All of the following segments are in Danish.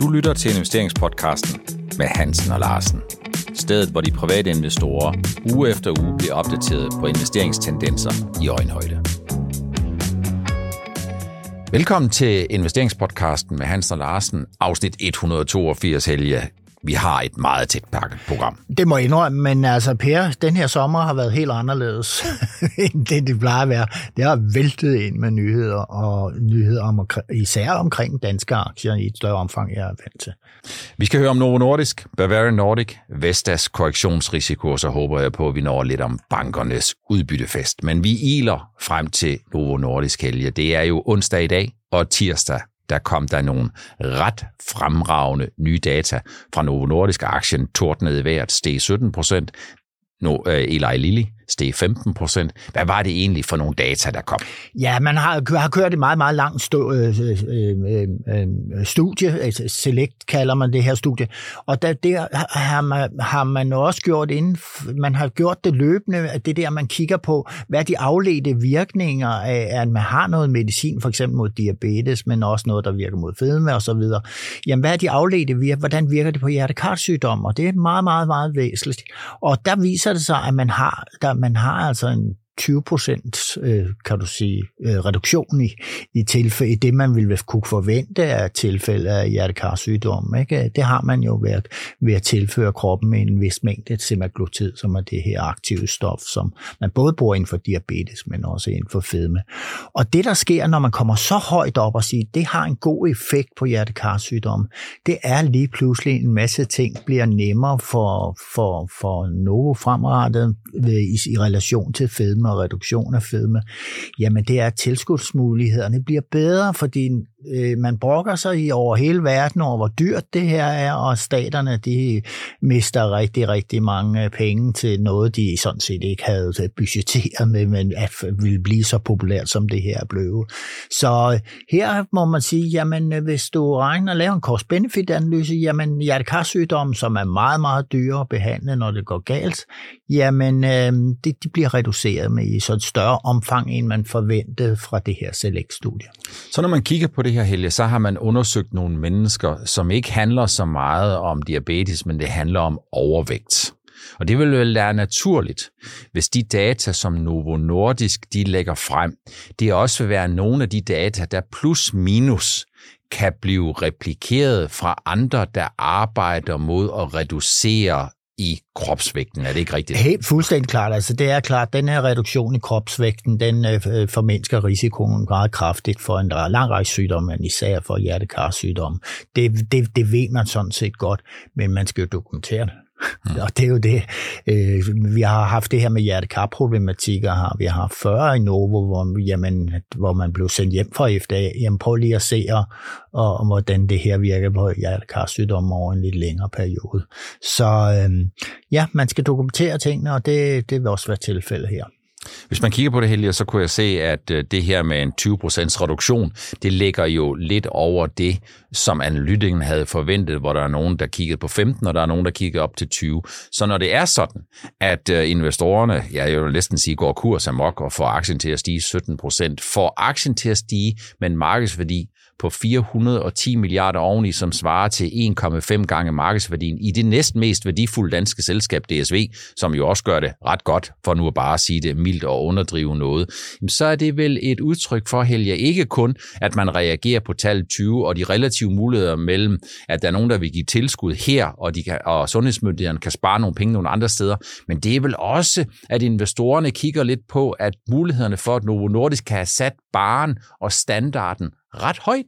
Du lytter til investeringspodcasten med Hansen og Larsen. Stedet, hvor de private investorer uge efter uge bliver opdateret på investeringstendenser i øjenhøjde. Velkommen til investeringspodcasten med Hansen og Larsen, afsnit 182, Helge vi har et meget tæt pakket program. Det må jeg indrømme, men altså Per, den her sommer har været helt anderledes, end det, det plejer at være. Det har væltet ind med nyheder, og nyheder om, især omkring danske aktier i et større omfang, jeg er vant til. Vi skal høre om Novo Nordisk, Bavarian Nordic, Vestas korrektionsrisiko, så håber jeg på, at vi når lidt om bankernes udbyttefest. Men vi iler frem til Novo Nordisk helge. Det er jo onsdag i dag, og tirsdag der kom der nogle ret fremragende nye data fra Novo Nordisk. Aktien tordnede i hvert, steg 17 procent. No, øh, Eli Lilly steg 15 procent. Hvad var det egentlig for nogle data, der kom? Ja, man har, har kørt et meget, meget langt stå, øh øh, øh, øh, øh, studie, altså Select kalder man det her studie, og der, der har, man, har man også gjort inden, man har gjort det løbende, at det der, man kigger på, hvad de afledte virkninger af, at man har noget medicin, for eksempel mod diabetes, men også noget, der virker mod fedme og så videre. Jamen, hvad er de afledte virkninger? Hvordan virker det på hjertekarsygdom? Og det er meget, meget, meget væsentligt. Og der viser det sig, at man har, der, man har altså en 20 procent, øh, kan du sige, øh, reduktion i, i, tilfælde, i det, man ville kunne forvente af tilfælde af hjertekarsygdom. Ikke? Det har man jo ved at, ved at tilføre kroppen en vis mængde semaglutid, som er det her aktive stof, som man både bruger inden for diabetes, men også inden for fedme. Og det, der sker, når man kommer så højt op og siger, det har en god effekt på hjertekarsygdom, det er lige pludselig en masse ting bliver nemmere for, for, for Novo fremrettet øh, i, i relation til fedme og reduktion af fedme, jamen det er, at tilskudsmulighederne bliver bedre, for din øh, man brokker sig i over hele verden over, hvor dyrt det her er, og staterne de mister rigtig, rigtig mange penge til noget, de sådan set ikke havde budgetteret med, men at ville blive så populært, som det her blev. Så øh, her må man sige, jamen øh, hvis du regner og laver en cost-benefit-analyse, jamen hjertekarsygdomme, som er meget, meget dyre at behandle, når det går galt, jamen øh, det, de bliver reduceret med i så et større omfang, end man forventede fra det her Select-studie. Så når man kigger på det her, Helge, så har man undersøgt nogle mennesker, som ikke handler så meget om diabetes, men det handler om overvægt. Og det vil vel være naturligt, hvis de data, som Novo Nordisk de lægger frem, det også vil være nogle af de data, der plus minus kan blive replikeret fra andre, der arbejder mod at reducere i kropsvægten. Er det ikke rigtigt? Helt fuldstændig klart. Altså, det er klart, at den her reduktion i kropsvægten, den øh, øh formindsker risikoen meget kraftigt for en lang række sygdomme, men især for hjertekarsygdomme. Det, det, det ved man sådan set godt, men man skal jo dokumentere det. Mm. Og det er jo det. Øh, vi har haft det her med hjertekarproblematikker, har vi har haft 40 i Novo, hvor, jamen, hvor man blev sendt hjem fra FDA. Jamen prøv lige at se, og, og, hvordan det her virker på hjertekarsygdomme over en lidt længere periode. Så øh, ja, man skal dokumentere tingene, og det, det vil også være tilfældet her. Hvis man kigger på det heldige, så kunne jeg se, at øh, det her med en 20% reduktion, det ligger jo lidt over det, som analytikeren havde forventet, hvor der er nogen, der kiggede på 15, og der er nogen, der kigger op til 20. Så når det er sådan, at øh, investorerne, jeg vil næsten sige, går kurs amok og får aktien til at stige 17%, får aktien til at stige med en markedsværdi på 410 milliarder oveni, som svarer til 1,5 gange markedsværdien i det næsten mest værdifulde danske selskab, DSV, som jo også gør det ret godt, for nu at bare sige det mildt og underdrive noget, så er det vel et udtryk for, Helge, ikke kun, at man reagerer på tal 20 og de relative muligheder mellem, at der er nogen, der vil give tilskud her, og, de kan, og sundhedsmyndighederne kan spare nogle penge nogle andre steder, men det er vel også, at investorerne kigger lidt på, at mulighederne for, at Novo Nordisk kan have sat baren og standarden ret højt.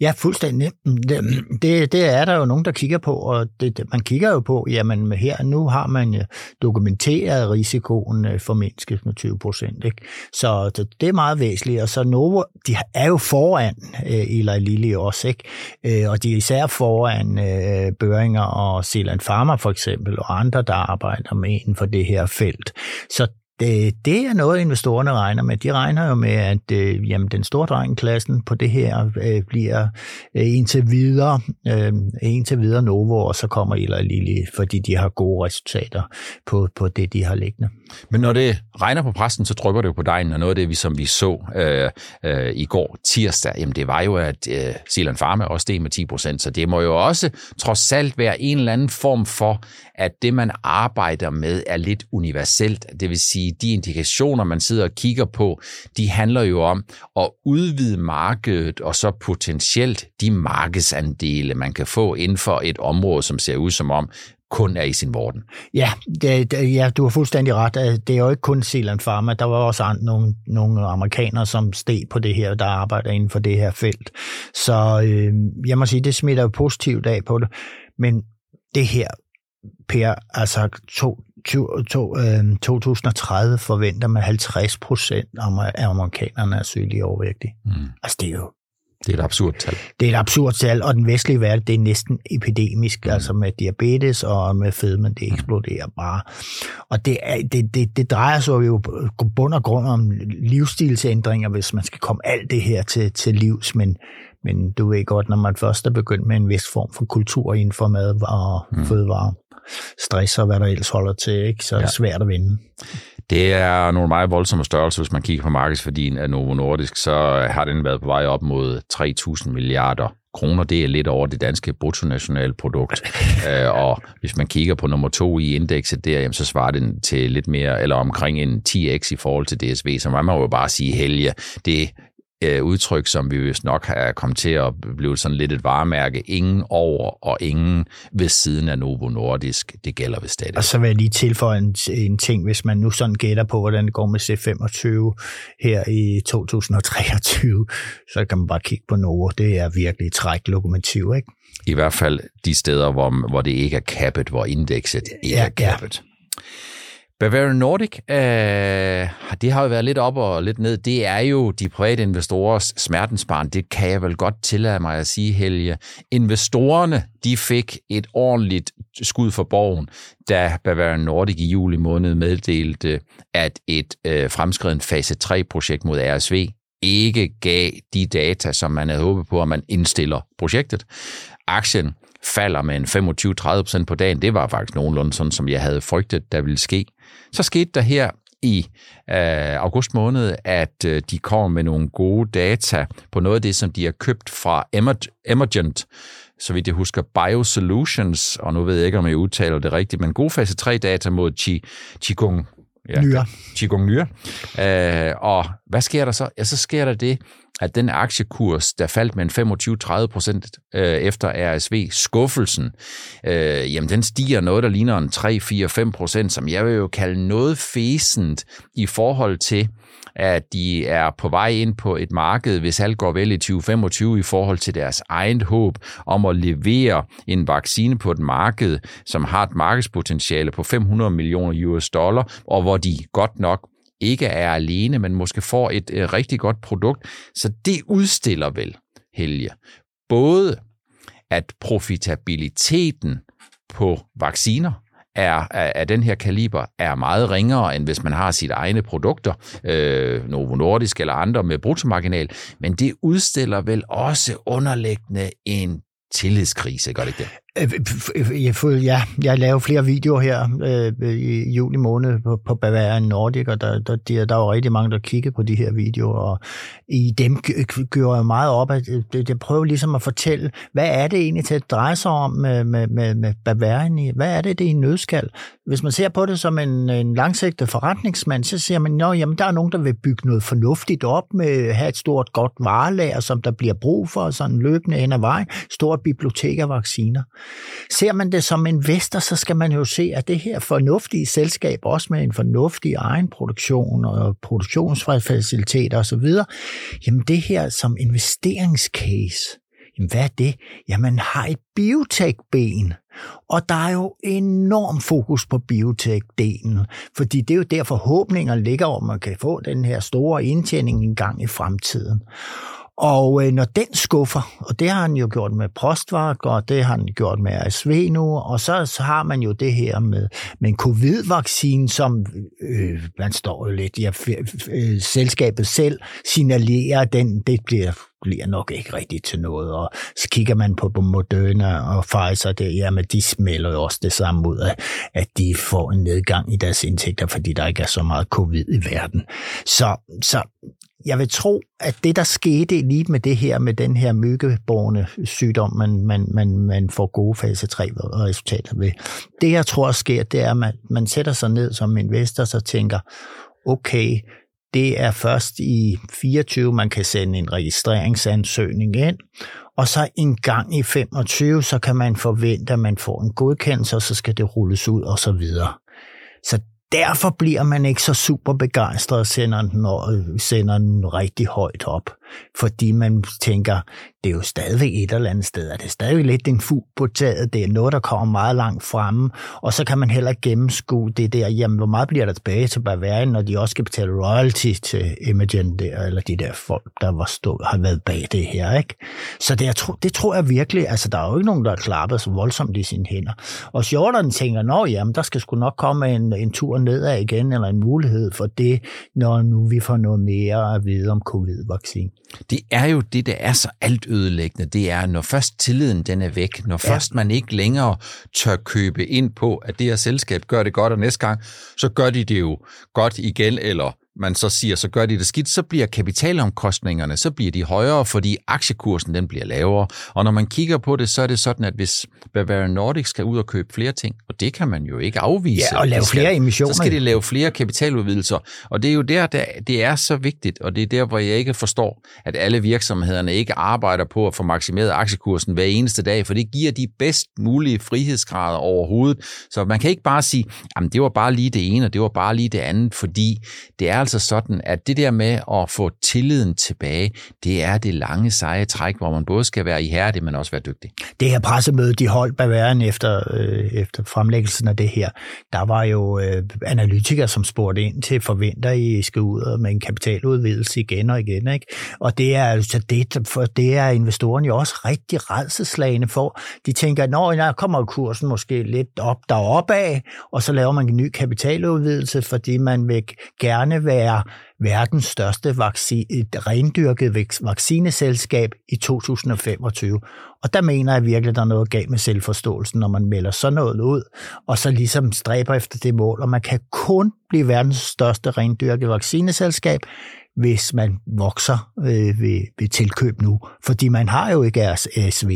Ja, fuldstændig. Mm, det, mm, det, det er der jo nogen, der kigger på, og det, man kigger jo på, jamen her nu har man dokumenteret risikoen øh, for mennesket med 20 procent. Så det er meget væsentligt, og så Novo, de er jo foran øh, Eli Lilly også, ikke? Øh, og de er især foran øh, Børinger og Zealand Pharma for eksempel, og andre, der arbejder med inden for det her felt. Så det, det er noget, investorerne regner med. De regner jo med, at øh, jamen, den store drengklassen på det her øh, bliver øh, indtil videre, øh, indtil videre Novo, og så kommer Eli Lilly, fordi de har gode resultater på, på det, de har liggende. Men når det regner på præsten, så trykker det jo på dejen, og noget af det, vi, som vi så øh, øh, i går tirsdag, jamen det var jo, at øh, Zealand Pharma også steg med 10 procent, så det må jo også trods alt være en eller anden form for, at det, man arbejder med, er lidt universelt. Det vil sige, de indikationer, man sidder og kigger på, de handler jo om at udvide markedet, og så potentielt de markedsandele, man kan få inden for et område, som ser ud som om, kun er i sin vorden. Ja, det, det, ja, du har fuldstændig ret. Det er jo ikke kun Zealand Pharma. Der var også andre, nogle, nogle amerikanere, som steg på det her, der arbejder inden for det her felt. Så øh, jeg må sige, det smitter jo positivt af på det. Men det her, Per, altså to, to, to, øh, 2030 forventer man 50 procent af amerikanerne er sygelige overvægtige. Mm. Altså det er jo det er et absurd tal. Det er et absurd tal, og den vestlige verden, det er næsten epidemisk, mm. altså med diabetes og med fedme, det eksploderer bare. Og det, er, det, det, det drejer sig jo bund og grund om livsstilsændringer, hvis man skal komme alt det her til, til livs, men, men du ved godt, når man først er begyndt med en vis form for kultur inden for mad og mm. fødevare, stress og hvad der ellers holder til, ikke? så er det ja. svært at vinde. Det er nogle meget voldsomme størrelser. Hvis man kigger på markedsværdien af Novo Nordisk, så har den været på vej op mod 3.000 milliarder kroner. Det er lidt over det danske bruttonationalprodukt. øh, og hvis man kigger på nummer to i indekset der, jamen, så svarer den til lidt mere, eller omkring en 10x i forhold til DSV. Så man må jo bare sige, helge, det øh, udtryk, som vi vist nok har kommet til at blive sådan lidt et varemærke. Ingen over og ingen ved siden af Novo Nordisk. Det gælder vist stadig. Og så vil jeg lige tilføje en, en ting, hvis man nu sådan gætter på, hvordan det går med C25 her i 2023, så kan man bare kigge på Novo. Det er virkelig træk lokomotiv, ikke? I hvert fald de steder, hvor, hvor det ikke er kappet, hvor indekset ikke ja, er kappet. Ja. Bavarian Nordic, øh, det har jo været lidt op og lidt ned. Det er jo de private investorers smertensbarn. Det kan jeg vel godt tillade mig at sige, Helge. Investorerne, de fik et ordentligt skud for borgen, da Bavarian Nordic i juli måned meddelte, at et øh, fremskreden fase 3-projekt mod RSV ikke gav de data, som man havde håbet på, at man indstiller projektet. Aktien falder med en 25-30% på dagen. Det var faktisk nogenlunde sådan, som jeg havde frygtet, der ville ske. Så skete der her i øh, august måned, at øh, de kommer med nogle gode data på noget af det, som de har købt fra Emergent, så vidt jeg husker, Biosolutions, og nu ved jeg ikke, om jeg udtaler det rigtigt, men gode fase 3-data mod Qi, Qigong ja, Nyre. Qigong Nyre. Øh, og hvad sker der så? Ja, så sker der det, at den aktiekurs, der faldt med en 25-30 procent øh, efter RSV, skuffelsen, øh, jamen den stiger noget, der ligner en 3-4-5 procent, som jeg vil jo kalde noget fæsent i forhold til, at de er på vej ind på et marked, hvis alt går vel i 2025 i forhold til deres egen håb om at levere en vaccine på et marked, som har et markedspotentiale på 500 millioner US dollar, og hvor de godt nok ikke er alene, men måske får et øh, rigtig godt produkt. Så det udstiller vel, Helge, både at profitabiliteten på vacciner er, af den her kaliber er meget ringere, end hvis man har sit egne produkter, øh, Novo Nordisk eller andre med bruttomarginal, men det udstiller vel også underliggende en tillidskrise, gør det ikke det? Øh, jeg, føler, ja, jeg laver flere videoer her øh, i juli måned på, på Bavarian Nordic, og der, der, der, der er jo rigtig mange, der kigger på de her videoer, og i dem gør jeg meget op, at øh, det, prøver ligesom at fortælle, hvad er det egentlig til at dreje sig om med, med, med, med Bavarian? Hvad er det, det er en nødskal? Hvis man ser på det som en, en langsigtet forretningsmand, så siger man, at der er nogen, der vil bygge noget fornuftigt op med have et stort godt varelager, som der bliver brug for, sådan løbende hen ad vejen, stort bibliotek af vacciner. Ser man det som investor, så skal man jo se, at det her fornuftige selskab, også med en fornuftig egen produktion og produktionsfaciliteter osv., jamen det her som investeringscase, jamen hvad er det? Jamen har et biotech-ben, og der er jo enorm fokus på biotech-delen, fordi det er jo der forhåbninger ligger, om man kan få den her store indtjening en gang i fremtiden. Og øh, når den skuffer, og det har han jo gjort med Prostvak, og det har han gjort med RSV nu, og så, så har man jo det her med, med en covid-vaccine, som øh, man står jo lidt, ja, øh, selskabet selv signalerer, at den, det bliver bliver nok ikke rigtigt til noget. Og så kigger man på Moderna og Pfizer, det, jamen de smelter jo også det samme ud af, at de får en nedgang i deres indtægter, fordi der ikke er så meget covid i verden. Så, så jeg vil tro, at det, der skete lige med det her, med den her myggeborne sygdom, man, man, man, man får gode fase 3 resultater ved, det jeg tror sker, det er, at man, man sætter sig ned som investor så tænker, okay, det er først i 24, man kan sende en registreringsansøgning ind, og så en gang i 25, så kan man forvente, at man får en godkendelse, og så skal det rulles ud og så videre. Så derfor bliver man ikke så super begejstret og sender den, øh, sender den rigtig højt op fordi man tænker, det er jo stadigvæk et eller andet sted, og det er stadigvæk lidt en fugl på taget, det er noget, der kommer meget langt fremme, og så kan man heller gennemskue det der, jamen hvor meget bliver der tilbage til Bavarian, når de også skal betale royalty til Imogen der, eller de der folk, der var stå, har været bag det her, ikke? Så det, jeg tror, det tror jeg virkelig, altså der er jo ikke nogen, der har klappet så voldsomt i sine hænder. Og Jordan tænker, nå jamen, der skal sgu nok komme en, en tur nedad igen, eller en mulighed for det, når nu vi får noget mere at vide om covid-vaccine. Det er jo det, der er så alt ødelæggende. Det er, når først tilliden den er væk, når ja. først man ikke længere tør købe ind på, at det her selskab gør det godt, og næste gang, så gør de det jo godt igen, eller man så siger, så gør de det skidt, så bliver kapitalomkostningerne, så bliver de højere, fordi aktiekursen den bliver lavere. Og når man kigger på det, så er det sådan, at hvis Bavarian Nordic skal ud og købe flere ting, og det kan man jo ikke afvise. Ja, og lave skal, flere emissioner. Så skal de lave flere kapitaludvidelser. Og det er jo der, der, det er så vigtigt, og det er der, hvor jeg ikke forstår, at alle virksomhederne ikke arbejder på at få maksimeret aktiekursen hver eneste dag, for det giver de bedst mulige frihedsgrader overhovedet. Så man kan ikke bare sige, at det var bare lige det ene, og det var bare lige det andet, fordi det er altså sådan, at det der med at få tilliden tilbage, det er det lange seje træk, hvor man både skal være ihærdig, men også være dygtig. Det her pressemøde, de holdt Bavarian efter, øh, efter fremlæggelsen af det her, der var jo øh, analytikere, som spurgte ind til, forventer I skal ud med en kapitaludvidelse igen og igen, ikke? Og det er altså det, for det er investorerne jo også rigtig redselslagende for. De tænker, når der kommer kursen måske lidt op deroppe af, og så laver man en ny kapitaludvidelse, fordi man vil gerne være være verdens største vaccine, et rendyrket vaccineselskab i 2025. Og der mener jeg virkelig, at der er noget galt med selvforståelsen, når man melder sådan noget ud, og så ligesom stræber efter det mål. Og man kan kun blive verdens største rendyrket vaccineselskab, hvis man vokser øh, ved, ved tilkøb nu. Fordi man har jo ikke RSV,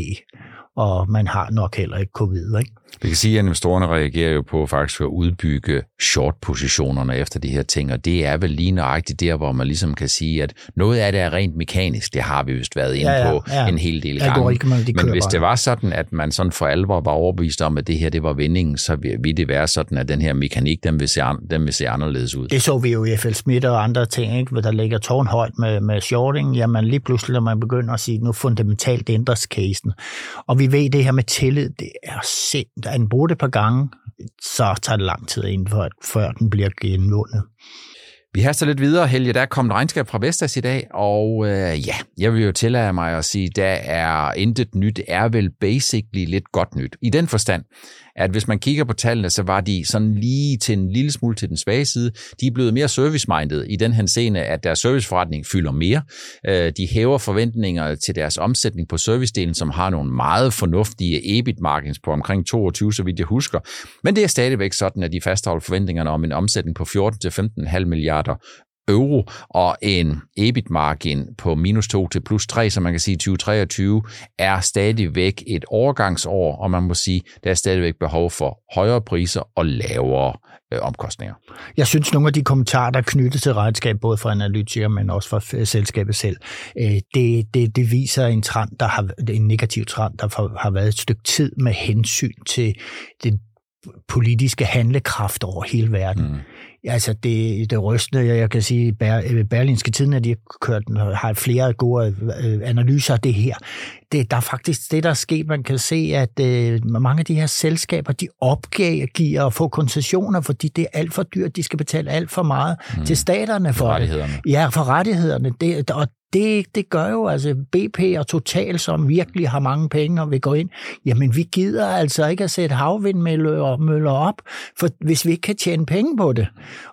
og man har nok heller ikke covid. Ikke? Vi kan sige, at investorerne reagerer jo på faktisk at udbygge short-positionerne efter de her ting, og det er vel lige nøjagtigt der, hvor man ligesom kan sige, at noget af det er rent mekanisk, det har vi vist været inde ja, ja, på ja. en hel del gange. Men hvis det var sådan, at man sådan for alvor var overbevist om, at det her det var vindingen, så ville det være sådan, at den her mekanik, den vil se, den vil se anderledes ud. Det så vi jo i FL Smith og andre ting, ikke? hvor der ligger tårnhøjt med, med shorting, jamen lige pludselig, når man begynder at sige, nu fundamentalt ændres casen. Og vi ved det her med tillid, det er sind at den bruger det et par gange, så tager det lang tid inden for, før den bliver genvundet. Vi haster lidt videre, Helge. Der er kommet regnskab fra Vestas i dag, og øh, ja, jeg vil jo tillade mig at sige, der er intet nyt, er vel basically lidt godt nyt. I den forstand, at hvis man kigger på tallene, så var de sådan lige til en lille smule til den svage side. De er blevet mere service-minded i den henseende, at deres serviceforretning fylder mere. Øh, de hæver forventninger til deres omsætning på servicedelen, som har nogle meget fornuftige EBIT-margins på omkring 22, så vidt jeg husker. Men det er stadigvæk sådan, at de fastholder forventningerne om en omsætning på 14-15,5 milliarder euro og en EBIT-margin på minus 2 til plus 3, så man kan sige 2023 er stadigvæk et overgangsår, og man må sige, der er stadigvæk behov for højere priser og lavere øh, omkostninger. Jeg synes, nogle af de kommentarer, der er knyttet til regnskab, både fra analytikere, men også fra selskabet selv, øh, det, det, det viser en trend, der har en negativ trend, der har været et stykke tid med hensyn til den politiske handlekraft over hele verden. Mm. Altså det, det rystende, jeg kan sige, Ber, Berlinske Tiden, at de har, kørt, har flere gode øh, analyser af det her. Det, der er faktisk det, der er sket. Man kan se, at øh, mange af de her selskaber, de opgiver at få koncessioner, fordi det er alt for dyrt. De skal betale alt for meget mm. til staterne for, for rettighederne. Det. Ja, for rettighederne. Det, og det, det gør jo altså BP og Total, som virkelig har mange penge og vil gå ind. Jamen, vi gider altså ikke at sætte havvindmøller op, for hvis vi ikke kan tjene penge på det.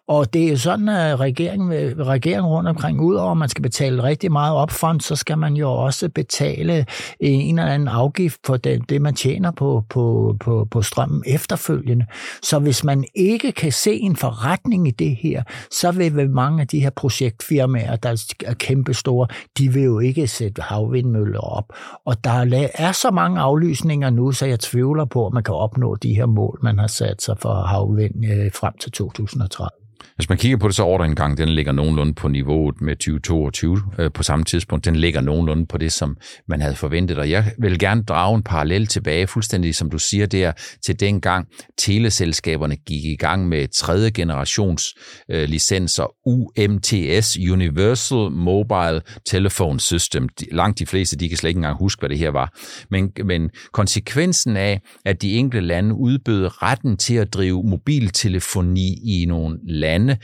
Og det er jo sådan, at regeringen, regeringen rundt omkring, udover at man skal betale rigtig meget opfront, så skal man jo også betale øh, en eller anden afgift for det, det man tjener på, på, på, på strømmen efterfølgende. Så hvis man ikke kan se en forretning i det her, så vil mange af de her projektfirmaer, der er kæmpe store, de vil jo ikke sætte havvindmøller op. Og der er så mange aflysninger nu, så jeg tvivler på, at man kan opnå de her mål, man har sat sig for havvind øh, frem til 2030. Hvis man kigger på det, så ordreindgang, den ligger nogenlunde på niveauet med 2022 øh, på samme tidspunkt. Den ligger nogenlunde på det, som man havde forventet. Og jeg vil gerne drage en parallel tilbage, fuldstændig som du siger der, til dengang teleselskaberne gik i gang med tredje generations øh, licenser, UMTS, Universal Mobile Telephone System. Langt de fleste, de kan slet ikke engang huske, hvad det her var. Men, men konsekvensen af, at de enkelte lande udbød retten til at drive mobiltelefoni i nogle lande, lande,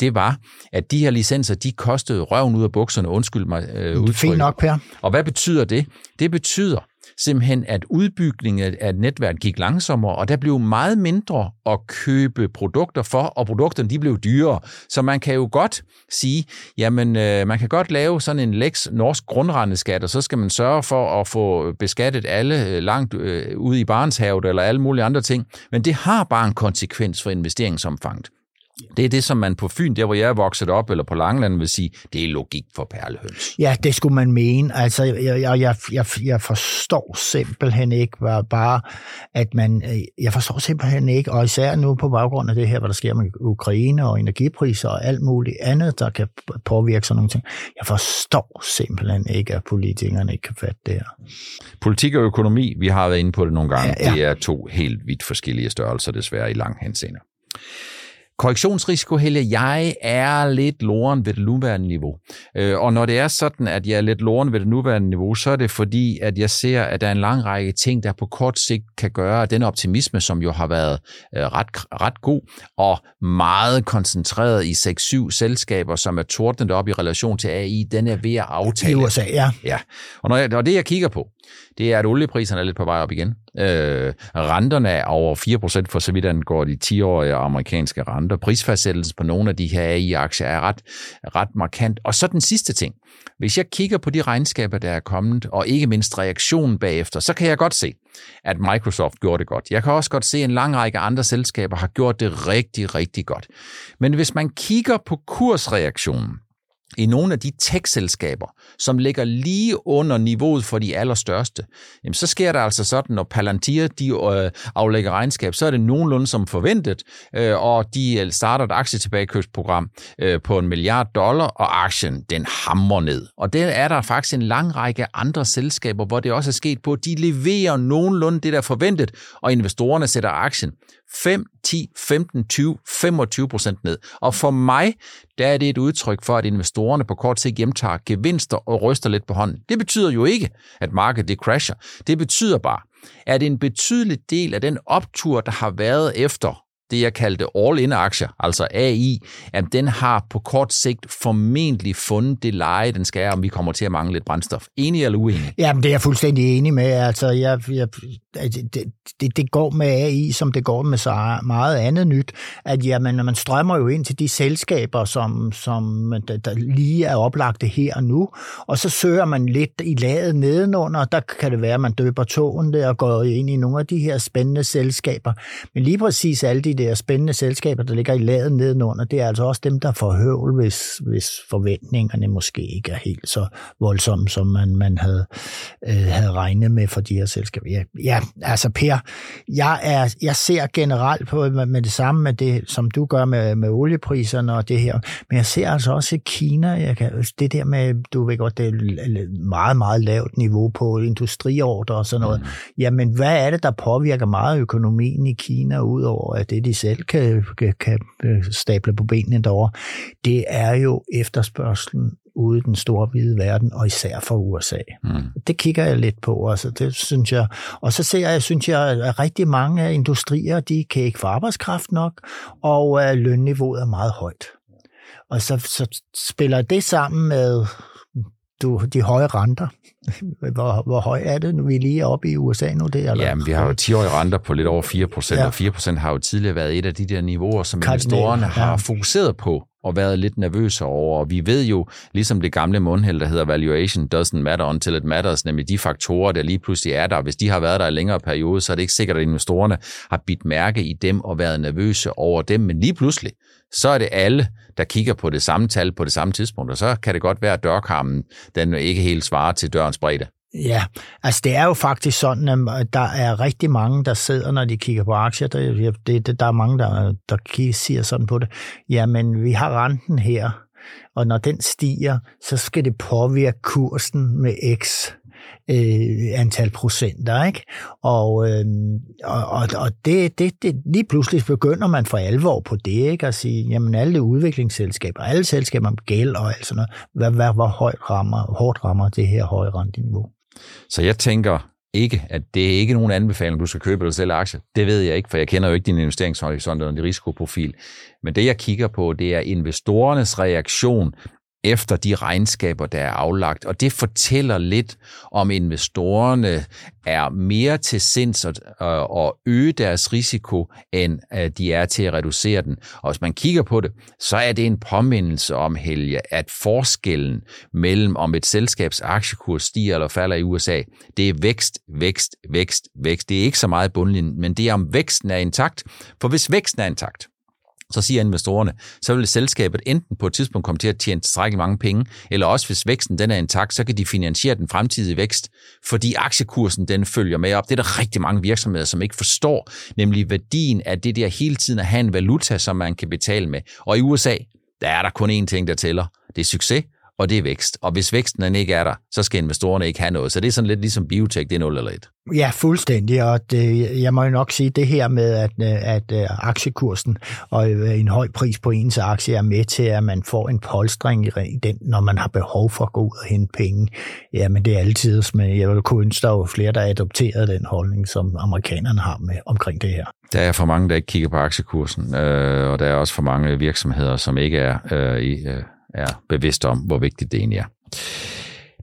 det var, at de her licenser, de kostede røven ud af bukserne, undskyld mig øh, udtryk. Fint nok, Per. Og hvad betyder det? Det betyder, simpelthen, at udbygningen af et netværk gik langsommere, og der blev meget mindre at købe produkter for, og produkterne de blev dyrere. Så man kan jo godt sige, jamen øh, man kan godt lave sådan en lex norsk grundrendeskat, og så skal man sørge for at få beskattet alle øh, langt øh, ude i barnshavet eller alle mulige andre ting, men det har bare en konsekvens for investeringsomfanget. Det er det, som man på Fyn, der hvor jeg er vokset op, eller på Langeland, vil sige, det er logik for perlehøns. Ja, det skulle man mene. Altså, jeg, jeg, jeg, jeg forstår simpelthen ikke bare, at man, jeg forstår simpelthen ikke, og især nu på baggrund af det her, hvad der sker med Ukraine og energipriser og alt muligt andet, der kan påvirke sådan nogle ting. Jeg forstår simpelthen ikke, at politikerne ikke kan fatte det her. Politik og økonomi, vi har været inde på det nogle gange, ja, ja. det er to helt vidt forskellige størrelser desværre i lang henseende. Korrektionsrisiko, Helge, jeg er lidt loren ved det nuværende niveau. Øh, og når det er sådan, at jeg er lidt loren ved det nuværende niveau, så er det fordi, at jeg ser, at der er en lang række ting, der på kort sigt kan gøre, at den optimisme, som jo har været øh, ret, ret god og meget koncentreret i 6-7 selskaber, som er tordnet op i relation til AI, den er ved at aftale. I USA, ja. ja. Og, når jeg, og det, jeg kigger på, det er, at oliepriserne er lidt på vej op igen. Øh, renterne er over 4% for så vidt angår de 10-årige amerikanske renter. Prisfastsættelsen på nogle af de her AI-aktier er ret, ret markant. Og så den sidste ting. Hvis jeg kigger på de regnskaber, der er kommet, og ikke mindst reaktionen bagefter, så kan jeg godt se, at Microsoft gjorde det godt. Jeg kan også godt se, at en lang række andre selskaber har gjort det rigtig, rigtig godt. Men hvis man kigger på kursreaktionen, i nogle af de tech-selskaber, som ligger lige under niveauet for de allerstørste, jamen så sker der altså sådan, når Palantir de, øh, aflægger regnskab, så er det nogenlunde som forventet, øh, og de øh, starter et aktietilbagekøbsprogram øh, på en milliard dollar, og aktien den hammer ned. Og der er der faktisk en lang række andre selskaber, hvor det også er sket på, at de leverer nogenlunde det, der er forventet, og investorerne sætter aktien 5, 10, 15, 20, 25 procent ned. Og for mig, der er det et udtryk for, at investorerne på kort sigt hjemtager gevinster og ryster lidt på hånden. Det betyder jo ikke, at markedet det crasher. Det betyder bare, at en betydelig del af den optur, der har været efter det, jeg kaldte all-in-aktier, altså AI, at den har på kort sigt formentlig fundet det leje, den skal, om vi kommer til at mangle lidt brændstof. Enig eller uenig? Jamen, det er jeg fuldstændig enig med. Altså, jeg, jeg, altså, det, det, det går med AI, som det går med så meget andet nyt, at jamen, når man strømmer jo ind til de selskaber, som, som der, der lige er oplagte her og nu, og så søger man lidt i laget nedenunder, der kan det være, at man døber tågen der og går ind i nogle af de her spændende selskaber. Men lige præcis alle de der spændende selskaber, der ligger i laget nedenunder, det er altså også dem, der får høvl, hvis, hvis forventningerne måske ikke er helt så voldsomme, som man, man havde, øh, havde regnet med for de her selskaber. Ja, ja altså Per, jeg, er, jeg ser generelt på med det samme med det, som du gør med, med oliepriserne og det her, men jeg ser altså også i Kina, jeg kan, det der med, du ved godt, det er meget, meget lavt niveau på industriorder og sådan noget. Mm. Jamen, hvad er det, der påvirker meget økonomien i Kina, udover at det, de selv kan, kan, kan øh, stable på benene derovre? Det er jo efterspørgselen ude i den store hvide verden, og især for USA. Mm. Det kigger jeg lidt på, altså det synes jeg. Og så ser jeg, synes jeg, at rigtig mange industrier, de kan ikke få arbejdskraft nok, og uh, lønniveauet er meget højt. Og så, så spiller det sammen med du, de høje renter. Hvor, hvor høj er det, nu vi er lige oppe i USA nu? Det, eller? Jamen, vi har jo 10-årige renter på lidt over 4 procent, ja. og 4 procent har jo tidligere været et af de der niveauer, som investorerne ja. har fokuseret på og været lidt nervøse over. Og vi ved jo, ligesom det gamle mundheld, der hedder valuation doesn't matter until it matters, nemlig de faktorer, der lige pludselig er der. Hvis de har været der i længere periode, så er det ikke sikkert, at investorerne har bidt mærke i dem og været nervøse over dem. Men lige pludselig, så er det alle, der kigger på det samme tal på det samme tidspunkt, og så kan det godt være, at dørkarmen den ikke helt svarer til dørens bredde. Ja, altså det er jo faktisk sådan, at der er rigtig mange, der sidder, når de kigger på aktier. Der, det, det, der er mange, der, der siger sådan på det. Jamen, vi har renten her, og når den stiger, så skal det påvirke kursen med x øh, antal procenter, ikke? Og, øh, og, og det, det, det, lige pludselig begynder man for alvor på det, ikke? At sige, jamen alle udviklingsselskaber, alle selskaber med gæld og alt sådan noget, hvad, hvad, hvor højt rammer, hårdt rammer det her høje renteniveau? Så jeg tænker ikke, at det er ikke nogen anbefaling, du skal købe eller sælge aktier. Det ved jeg ikke, for jeg kender jo ikke din investeringshorisont eller din risikoprofil. Men det, jeg kigger på, det er investorernes reaktion efter de regnskaber, der er aflagt. Og det fortæller lidt om investorerne er mere til sinds at, øh, at øge deres risiko, end at de er til at reducere den. Og hvis man kigger på det, så er det en påmindelse om, Helge, at forskellen mellem om et selskabs aktiekurs stiger eller falder i USA, det er vækst, vækst, vækst, vækst. Det er ikke så meget bundlinjen, men det er om væksten er intakt. For hvis væksten er intakt, så siger investorerne, så vil selskabet enten på et tidspunkt komme til at tjene tilstrækkeligt mange penge, eller også hvis væksten den er intakt, så kan de finansiere den fremtidige vækst, fordi aktiekursen den følger med op. Det er der rigtig mange virksomheder, som ikke forstår, nemlig værdien af det der hele tiden at have en valuta, som man kan betale med. Og i USA, der er der kun én ting, der tæller. Det er succes, og det er vækst. Og hvis væksten den ikke er der, så skal investorerne ikke have noget. Så det er sådan lidt ligesom biotech, det er 0 eller 1. Ja, fuldstændig, og det, jeg må jo nok sige, det her med, at, at øh, aktiekursen og øh, en høj pris på ens aktie er med til, at man får en polstring i den, når man har behov for at gå ud og hente penge. Jamen, det er altid, men jeg vil kunne ønske, der er flere, der adopterer den holdning, som amerikanerne har med omkring det her. Der er for mange, der ikke kigger på aktiekursen, øh, og der er også for mange virksomheder, som ikke er øh, i... Øh er bevidst om, hvor vigtigt det egentlig er.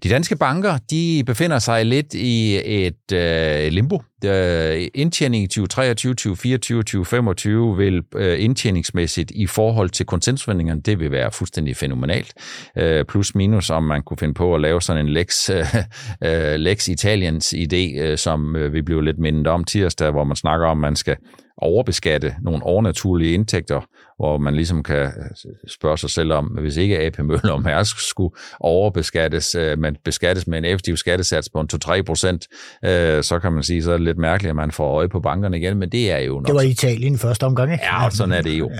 De danske banker de befinder sig lidt i et øh, limbo. Øh, indtjening 2023, 2024, 2025 vil øh, indtjeningsmæssigt i forhold til konsensusforventningerne, det vil være fuldstændig fænomenalt. Øh, plus minus, om man kunne finde på at lave sådan en Lex, øh Lex Italiens idé, øh, som øh, vi blev lidt mindet om tirsdag, hvor man snakker om, at man skal overbeskatte nogle overnaturlige indtægter, hvor man ligesom kan øh, spørge sig selv om, hvis ikke AP Møller og Mærsk skulle overbeskattes, øh, men beskattes med en effektiv skattesats på en 2-3 procent, øh, så kan man sige, så er det lidt mærkeligt, at man får øje på bankerne igen, men det er jo nok... Det var Italien første omgang, ikke? Ja, sådan er det jo.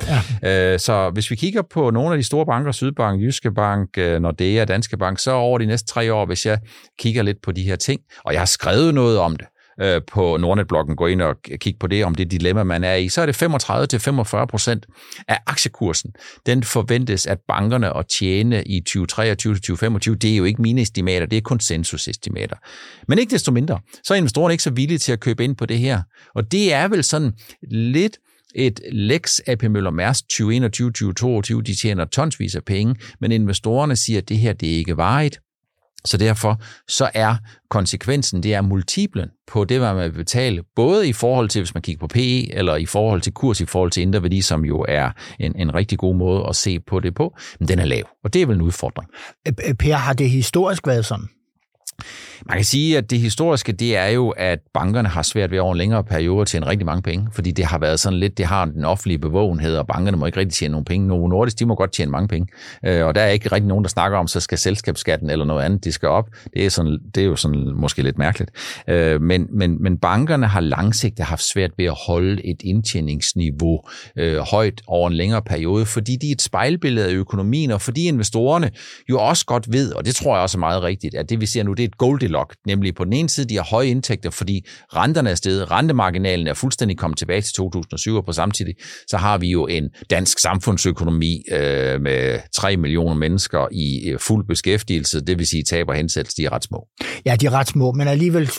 Ja. Så hvis vi kigger på nogle af de store banker, Sydbank, Jyske Bank, Nordea, Danske Bank, så over de næste tre år, hvis jeg kigger lidt på de her ting, og jeg har skrevet noget om det, øh, på Nordnet-bloggen, gå ind og kigge på det, om det dilemma, man er i, så er det 35-45 procent af aktiekursen. Den forventes, at bankerne at tjene i 2023-2025. Det er jo ikke mine estimater, det er konsensusestimater. Men ikke desto mindre, så er investorerne ikke så villige til at købe ind på det her. Og det er vel sådan lidt et Lex AP Møller Mærsk 2021-2022, de tjener tonsvis af penge, men investorerne siger, at det her det er ikke varigt. Så derfor så er konsekvensen, det er multiplen på det, hvad man vil betale, både i forhold til, hvis man kigger på PE, eller i forhold til kurs, i forhold til indre værdi, som jo er en, en rigtig god måde at se på det på, men den er lav, og det er vel en udfordring. Øh, per, har det historisk været sådan? Man kan sige, at det historiske, det er jo, at bankerne har svært ved over en længere periode at tjene rigtig mange penge, fordi det har været sådan lidt, det har den offentlige bevågenhed, og bankerne må ikke rigtig tjene nogen penge. Novo Nordisk, de må godt tjene mange penge, øh, og der er ikke rigtig nogen, der snakker om, så skal selskabsskatten eller noget andet, de skal op. Det er, sådan, det er jo sådan måske lidt mærkeligt. Øh, men, men, men bankerne har langsigtet haft svært ved at holde et indtjeningsniveau øh, højt over en længere periode, fordi de er et spejlbillede af økonomien, og fordi investorerne jo også godt ved, og det tror jeg også er meget rigtigt, at det vi ser nu, det er et Goldilocks, nemlig på den ene side, de har høje indtægter, fordi renterne er steget, rentemarginalen er fuldstændig kommet tilbage til 2007, og på samtidig så har vi jo en dansk samfundsøkonomi øh, med 3 millioner mennesker i øh, fuld beskæftigelse, det vil sige taber hensættelse, de er ret små. Ja, de er ret små, men alligevel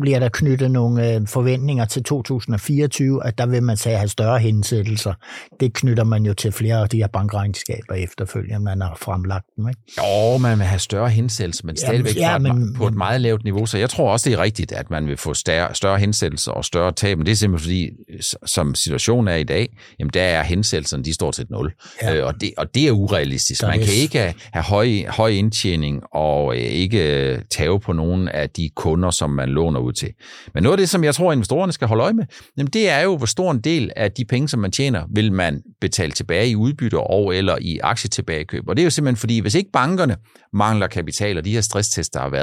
bliver der knyttet nogle øh, forventninger til 2024, at der vil man sige have større hensættelser. Det knytter man jo til flere af de her bankregnskaber efterfølgende, man har fremlagt dem. Ikke? Jo, man vil have større hensættelser, men stadigvæk ja, men, på et meget lavt niveau. Så jeg tror også, det er rigtigt, at man vil få større, større hensættelser og større tab. Men det er simpelthen fordi, som situationen er i dag, jamen der er hensættelserne, de står til et nul. Ja. Øh, og, det, og det er urealistisk. Man kan ikke have høj, høj indtjening og øh, ikke tage på nogen af de kunder, som man låner ud til. Men noget af det, som jeg tror, investorerne skal holde øje med, jamen det er jo, hvor stor en del af de penge, som man tjener, vil man betale tilbage i udbytte og eller i aktietilbagekøb. Og det er jo simpelthen fordi, hvis ikke bankerne mangler kapital, og de her stresstester der har været,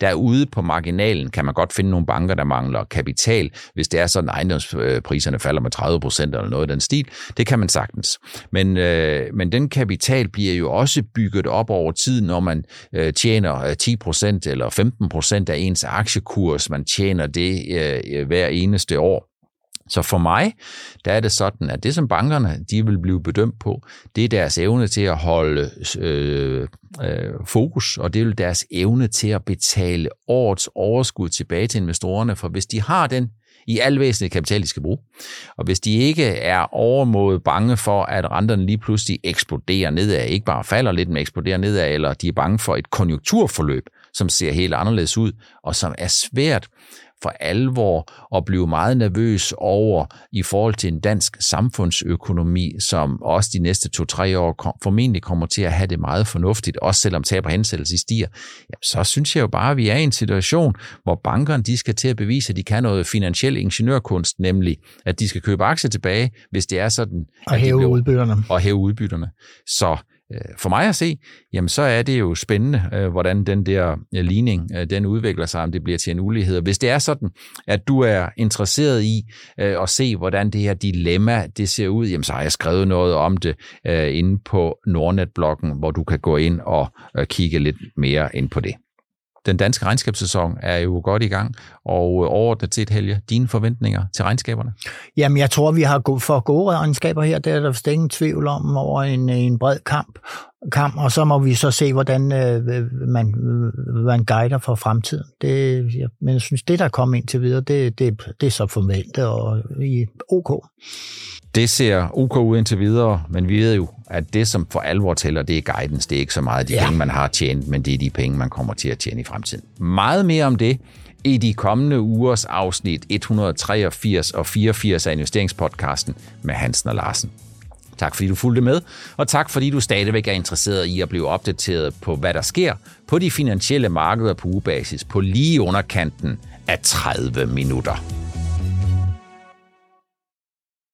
derude på marginalen kan man godt finde nogle banker, der mangler kapital, hvis det er sådan, at ejendomspriserne falder med 30 procent eller noget af den stil. Det kan man sagtens. Men, øh, men den kapital bliver jo også bygget op over tid, når man øh, tjener øh, 10 procent eller 15 procent af ens aktiekurs. Man tjener det øh, øh hver eneste år. Så for mig, der er det sådan, at det som bankerne de vil blive bedømt på, det er deres evne til at holde øh, øh, fokus, og det er deres evne til at betale årets overskud tilbage til investorerne, for hvis de har den i al væsentlig kapital, de skal bruge. Og hvis de ikke er overmådet bange for, at renterne lige pludselig eksploderer nedad, ikke bare falder lidt, men eksploderer nedad, eller de er bange for et konjunkturforløb, som ser helt anderledes ud, og som er svært for alvor at blive meget nervøs over i forhold til en dansk samfundsøkonomi, som også de næste to-tre år formentlig kommer til at have det meget fornuftigt, også selvom tab og hensættelse stiger, jamen, så synes jeg jo bare, at vi er i en situation, hvor bankerne de skal til at bevise, at de kan noget finansiel ingeniørkunst, nemlig at de skal købe aktier tilbage, hvis det er sådan. Og hæve udbytterne. Og hæve udbytterne. Så Øh, for mig at se, jamen så er det jo spændende, øh, hvordan den der øh, ligning, den udvikler sig, om det bliver til en ulighed. Hvis det er sådan, at du er interesseret i at se, hvordan det her dilemma, det ser ud, jamen så har jeg skrevet noget om det inde på Nordnet-bloggen, hvor du kan gå ind og kigge lidt mere ind på det. Den danske regnskabssæson er jo godt i gang, og øh, overordnet set, Helge, dine forventninger til regnskaberne? Jamen, jeg tror, vi har for gode regnskaber her. Det er der vist ingen tvivl om over en, øh, en bred kamp kamp. Og så må vi så se, hvordan øh, man, man guider for fremtiden. Det, ja, men jeg synes, det, der er kommet ind til videre, det, det, det er så forventet og i OK. Det ser OK ud indtil videre, men vi ved jo, at det, som for alvor tæller, det er guidance. Det er ikke så meget de ja. penge, man har tjent, men det er de penge, man kommer til at tjene i fremtiden. Meget mere om det i de kommende ugers afsnit 183 og 84 af investeringspodcasten med Hansen og Larsen. Tak fordi du fulgte med, og tak fordi du stadigvæk er interesseret i at blive opdateret på, hvad der sker på de finansielle markeder på ugebasis på lige underkanten af 30 minutter.